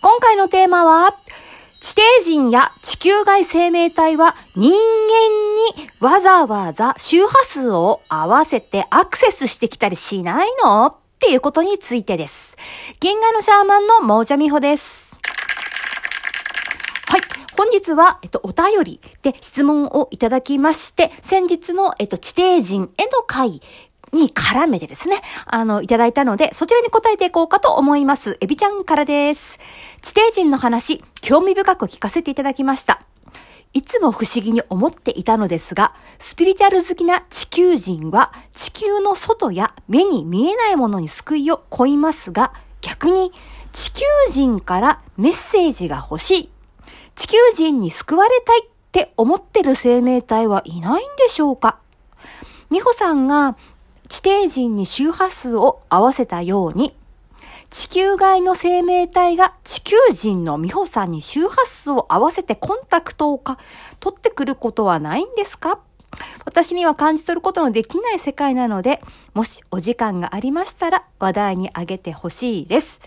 今回のテーマは、地底人や地球外生命体は人間にわざわざ周波数を合わせてアクセスしてきたりしないのっていうことについてです。銀河のシャーマンのモージャミホです。はい。本日は、えっと、お便りで質問をいただきまして、先日の、えっと、地底人への回に絡めてですね、あの、いただいたので、そちらに答えていこうかと思います。エビちゃんからです。地底人の話、興味深く聞かせていただきました。いつも不思議に思っていたのですが、スピリチュアル好きな地球人は地球の外や目に見えないものに救いを乞いますが、逆に地球人からメッセージが欲しい。地球人に救われたいって思ってる生命体はいないんでしょうか？美穂さんが地底人に周波数を合わせたように、地球外の生命体が地球人の美穂さんに周波数を合わせてコンタクトをか取ってくることはないんですか？私には感じ取ることのできない世界なので、もしお時間がありましたら話題にあげてほしいです。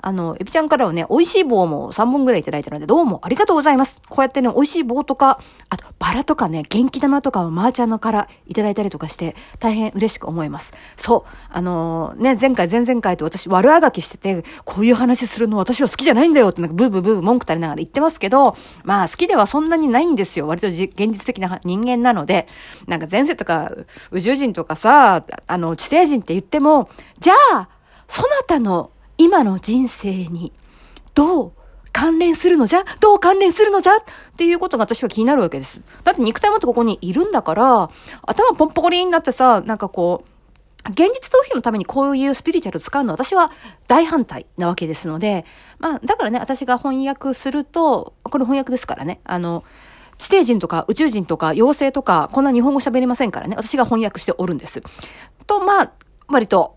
あの、エビちゃんからはね、美味しい棒も3本ぐらいいただいたので、どうもありがとうございます。こうやってね、美味しい棒とか、あと、バラとかね、元気玉とかをマーちゃんのからいただいたりとかして、大変嬉しく思います。そう。あのーね、前回、前々回と私悪あがきしてて、こういう話するの私は好きじゃないんだよってなんかブーブーブーブー文句垂れながら言ってますけど、まあ好きではそんなにないんですよ。割と現実的な人間なので、なんか前世とか宇宙人とかさ、あの、地底人って言っても、じゃあ、そなたの今の人生にどう関連するのじゃ？どう関連するのじゃ？っていうことが私は気になるわけです。だって肉体もってここにいるんだから、頭ポンポコリになってさ、なんかこう、現実逃避のためにこういうスピリチュアル使うのは私は大反対なわけですので、まあ、だからね、私が翻訳すると、これ翻訳ですからね、あの、地底人とか宇宙人とか妖精とか、こんな日本語喋れませんからね、私が翻訳しておるんです。と、まあ、割と、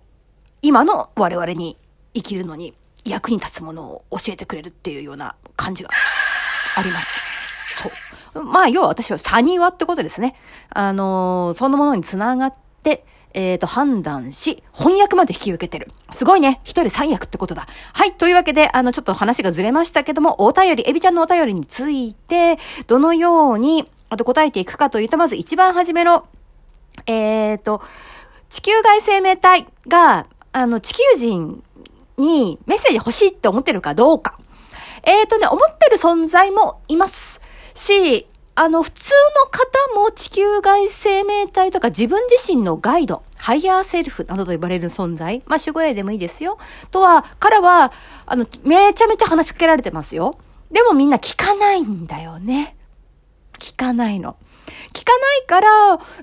今の我々に生きるのに役に立つものを教えてくれるっていうような感じがあります。そう。まあ、要は私はサニーワってことですね。あのーそのものにつながって、えっ、と、判断し、翻訳まで引き受けてる。すごいね。一人三役ってことだ。はい。というわけで、あの、ちょっと話がずれましたけども、お便り、エビちゃんのお便りについて、どのように、あと答えていくかというと、まず一番初めの、えっ、と、地球外生命体が、あの、地球人にメッセージ欲しいって思ってるかどうか。えっ、とね、思ってる存在もいますし、あの、普通の方も地球外生命体とか自分自身のガイド、ハイヤーセルフなどと呼ばれる存在、まあ、守護霊でもいいですよ。とは、彼は、あの、めちゃめちゃ話しかけられてますよ。でもみんな聞かないんだよね。聞かないの。聞かないから、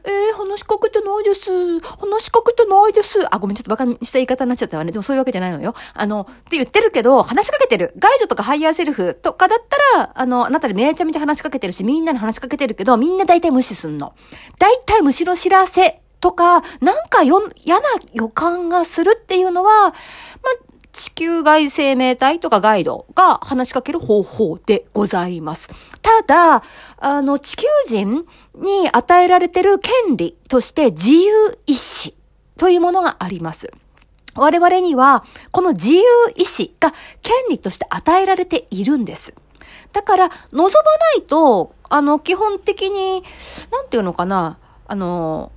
えー、話しかけてないです。話しかけてないです。あ、ごめん、ちょっとバカにした言い方になっちゃったわね。でもそういうわけじゃないのよ。あの、って言ってるけど、話しかけてる。ガイドとかハイヤーセルフとかだったら、あの、あなたでめちゃめちゃ話しかけてるし、みんなに話しかけてるけど、みんな大体無視すんの。大体虫の知らせとか、なんかよ、嫌な予感がするっていうのは、ま、地球外生命体とかガイドが話しかける方法でございます。ただ、あの、地球人に与えられてる権利として自由意志というものがあります。我々には、この自由意志が権利として与えられているんです。だから、望まないと、あの、基本的に、なんていうのかな、あの、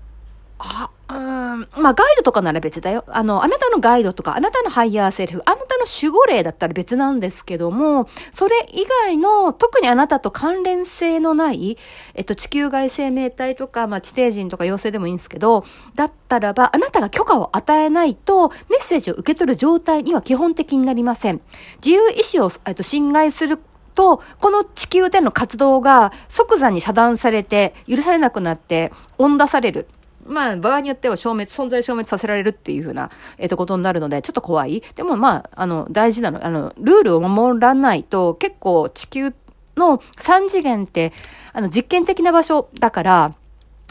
あ、うん、まあ、ガイドとかなら別だよ。あの、あなたのガイドとか、あなたのハイヤーセルフ、あなたの守護霊だったら別なんですけども、それ以外の、特にあなたと関連性のない、えっと、地球外生命体とか、まあ、地底人とか妖精でもいいんですけど、だったらば、あなたが許可を与えないと、メッセージを受け取る状態には基本的になりません。自由意志を、えっと、侵害すると、この地球での活動が即座に遮断されて、許されなくなって、温出される。まあ、場合によっては消滅、存在消滅させられるっていうふうな、えっ、と、ことになるので、ちょっと怖い。でもまあ、あの、大事なの。あの、ルールを守らないと、結構地球の3次元って、あの、実験的な場所だから、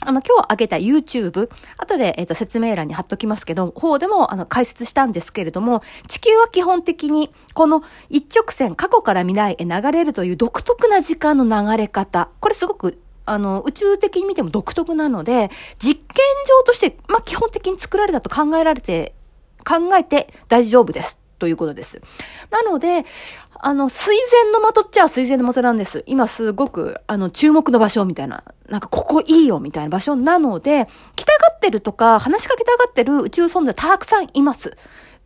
あの、今日挙げた YouTube、後で、えっ、と、説明欄に貼っときますけど、方でも、あの、解説したんですけれども、地球は基本的に、この一直線、過去から未来へ流れるという独特な時間の流れ方、これすごく、あの、宇宙的に見ても独特なので、実験場として、まあ、基本的に作られたと考えられて、考えて大丈夫です。ということです。なので、あの、水前の的っちゃ水前の的なんです。今すごく、あの、注目の場所みたいな、なんかここいいよみたいな場所なので、来たがってるとか、話しかけたがってる宇宙存在たくさんいます。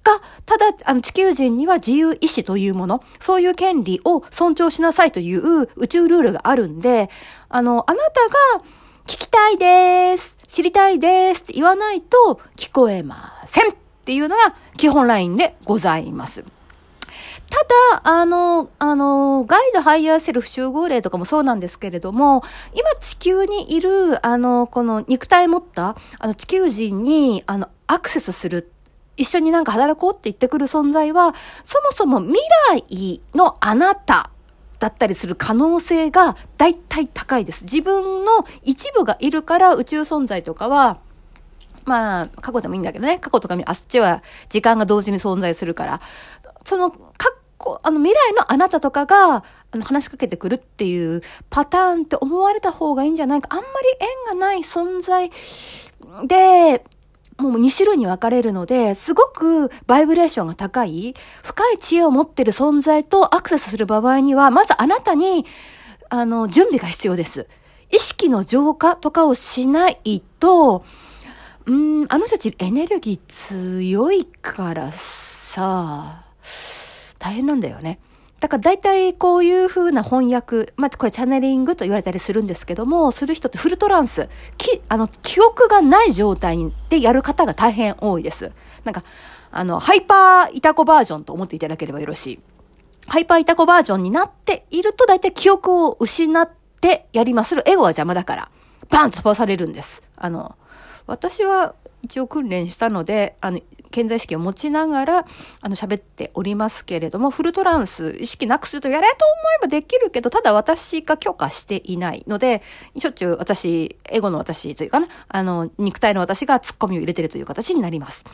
が、ただ、あの、地球人には自由意志というもの、そういう権利を尊重しなさいという宇宙ルールがあるんで、あの、あなたが、聞きたいです、知りたいですって言わないと聞こえませんっていうのが基本ラインでございます。ただ、あの、あの、ガイドハイヤーセルフ集合例とかもそうなんですけれども、今地球にいる、あの、この肉体持った、あの、地球人に、あの、アクセスする一緒になんか働こうって言ってくる存在は、そもそも未来のあなただったりする可能性が大体高いです。自分の一部がいるから宇宙存在とかは、まあ、過去でもいいんだけどね。過去とかあっちは時間が同時に存在するから、その、過去、あの未来のあなたとかが、あの話しかけてくるっていうパターンって思われた方がいいんじゃないか。あんまり縁がない存在で、もう2種類に分かれるので、すごくバイブレーションが高い、深い知恵を持ってる存在とアクセスする場合には、まずあなたに、あの、準備が必要です。意識の浄化とかをしないと、うん、あの人たちエネルギー強いからさ、大変なんだよね。だから大体こういう風な翻訳、まあ、これチャネリングと言われたりするんですけども、する人ってフルトランス、き、あの、記憶がない状態でやる方が大変多いです。なんか、あの、ハイパーイタコバージョンと思っていただければよろしい。ハイパーイタコバージョンになっていると大体記憶を失ってやります。エゴは邪魔だから、バンと飛ばされるんです。あの、私は一応訓練したので、あの、健在意識を持ちながら、あの、喋っておりますけれども、フルトランス、意識なくするとやれと思えばできるけど、ただ私が許可していないので、しょっちゅう私、エゴの私というかな、あの、肉体の私が突っ込みを入れてるという形になります。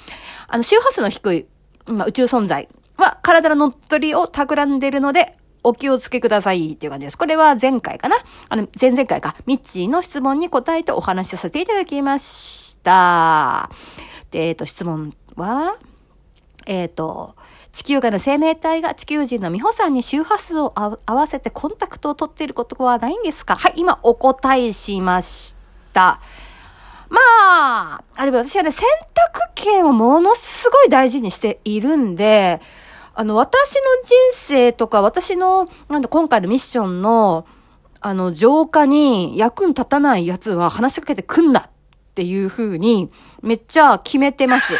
あの、周波数の低い、まあ、宇宙存在は体の乗っ取りを企んでるので、お気をつけくださいっていう感じです。これは前回かな？あの、前々回か。ミッチーの質問に答えてお話しさせていただきました。で、えっ、ー、と、質問は、えっ、ー、と、地球外の生命体が地球人の美穂さんに周波数を合わせてコンタクトを取っていることはないんですか？はい、今お答えしました。まあ、あ、でも私はね、選択権をものすごい大事にしているんで、あの、私の人生とか、私の、なんだ、今回のミッションの、あの、浄化に役に立たないやつは話しかけてくんなっていう風に、めっちゃ決めてます。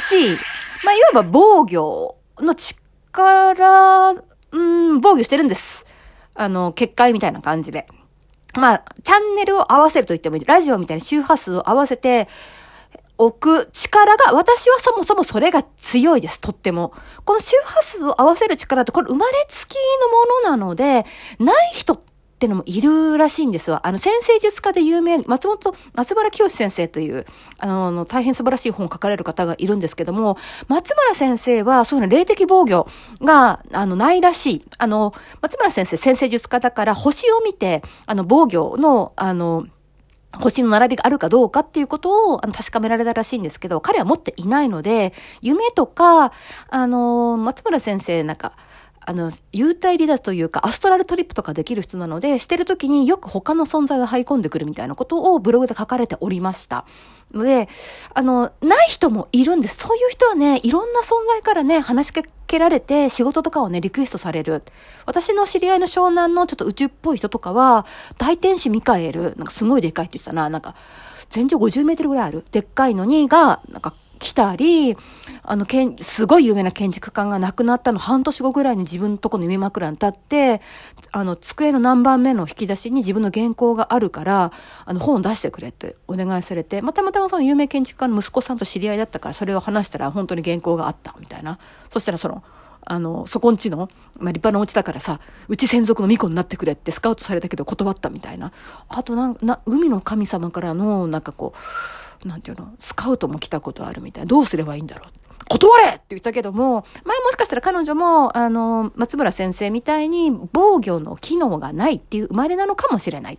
し、まあ、いわば防御の力、うん、防御してるんです。あの、結界みたいな感じで。まあ、チャンネルを合わせると言ってもいい。ラジオみたいな周波数を合わせて、置く力が、私はそもそもそれが強いです、とっても。この周波数を合わせる力って、これ生まれつきのものなので、ない人ってってのもいるらしいんですわ。あの、先生術家で有名、松本、松原清先生という、あの、大変素晴らしい本を書かれる方がいるんですけども、松村先生は、そういうの霊的防御が、あの、ないらしい。あの、松村先生、先生術家だから、星を見て、あの、防御の、あの、星の並びがあるかどうかっていうことをあの確かめられたらしいんですけど、彼は持っていないので、夢とか、あの、松村先生なんか、あの、幽体離脱というか、アストラルトリップとかできる人なので、してる時によく他の存在が入り込んでくるみたいなことをブログで書かれておりました。ので、あの、ない人もいるんです。そういう人はね、いろんな存在からね、話しかけられて、仕事とかをね、リクエストされる。私の知り合いの湘南のちょっと宇宙っぽい人とかは、大天使ミカエル、なんかすごいでかいって言ってたな、なんか、全長50メートルぐらいある。でっかいのにが、なんか来たり、あの、けん、すごい有名な建築家が亡くなったの半年後ぐらいに自分のとこの夢枕に立って、あの、机の何番目の引き出しに自分の原稿があるから、あの、本を出してくれってお願いされて、またまたまその有名建築家の息子さんと知り合いだったから、それを話したら本当に原稿があった、みたいな。そしたらその、あの、そこんちの、まあ、立派なお家だからさ、うち専属の巫女になってくれってスカウトされたけど断ったみたいな。あとなん、な、海の神様からの、なんかこう、なんていうの、スカウトも来たことあるみたいな。どうすればいいんだろう。断れって言ったけども、前もしかしたら彼女も、あの、松村先生みたいに防御の機能がないっていう生まれなのかもしれない。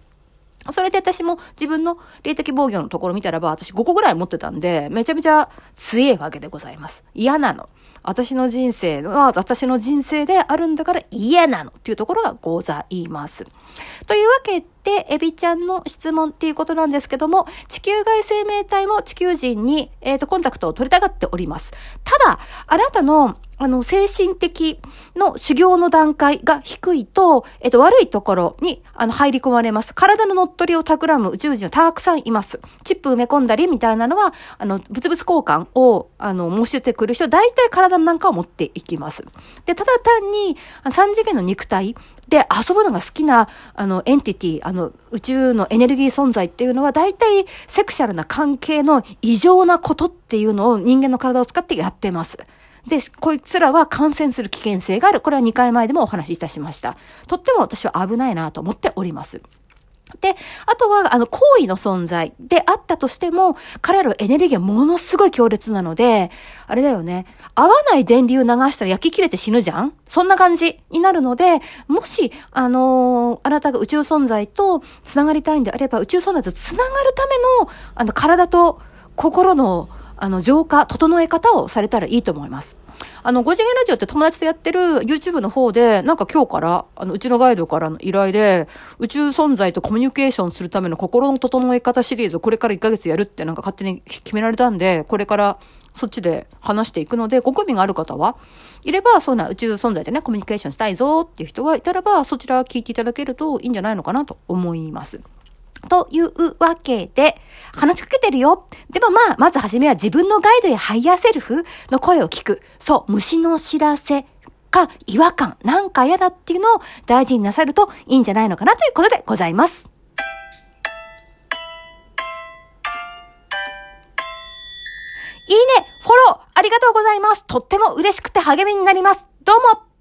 それで私も自分の霊的防御のところ見たらば、私5個ぐらい持ってたんで、めちゃめちゃ強いわけでございます。嫌なの。私の人生は私の人生であるんだから嫌なのっていうところがございます。というわけで、エビちゃんの質問っていうことなんですけども、地球外生命体も地球人に、えっ、ー、と、コンタクトを取りたがっております。ただ、あなたのあの、精神的の修行の段階が低いと、えっと、悪いところに、あの、入り込まれます。体の乗っ取りを企む宇宙人はたくさんいます。チップ埋め込んだりみたいなのは、あの、物々交換を、あの、申し出てくる人、大体体なんかを持っていきます。で、ただ単に、三次元の肉体で遊ぶのが好きな、あの、エンティティ、あの、宇宙のエネルギー存在っていうのは、大体、セクシャルな関係の異常なことっていうのを人間の体を使ってやってます。で、こいつらは感染する危険性がある。これは2回前でもお話しいたしました。とっても私は危ないなと思っております。で、あとは、あの、行為の存在であったとしても、彼らのエネルギーはものすごい強烈なので、あれだよね、合わない電流流したら焼き切れて死ぬじゃん？そんな感じになるので、もし、あのー、あなたが宇宙存在と繋がりたいんであれば、宇宙存在と繋がるための、あの、体と心の、あの、浄化、整え方をされたらいいと思います。あの、5次元ラジオって友達とやってる YouTube の方で、なんか今日から、あの、うちのガイドからの依頼で、宇宙存在とコミュニケーションするための心の整え方シリーズをこれから1ヶ月やるってなんか勝手に決められたんで、これからそっちで話していくので、ご興味がある方は、いれば、そうな宇宙存在でね、コミュニケーションしたいぞっていう人がいたらば、そちら聞いていただけるといいんじゃないのかなと思います。というわけで、話しかけてるよ。でもまあ、まずはじめは自分のガイドやハイヤーセルフの声を聞く。そう、虫の知らせか違和感、なんか嫌だっていうのを大事になさるといいんじゃないのかなということでございます。いいね、フォロー、ありがとうございます。とっても嬉しくて励みになります。どうも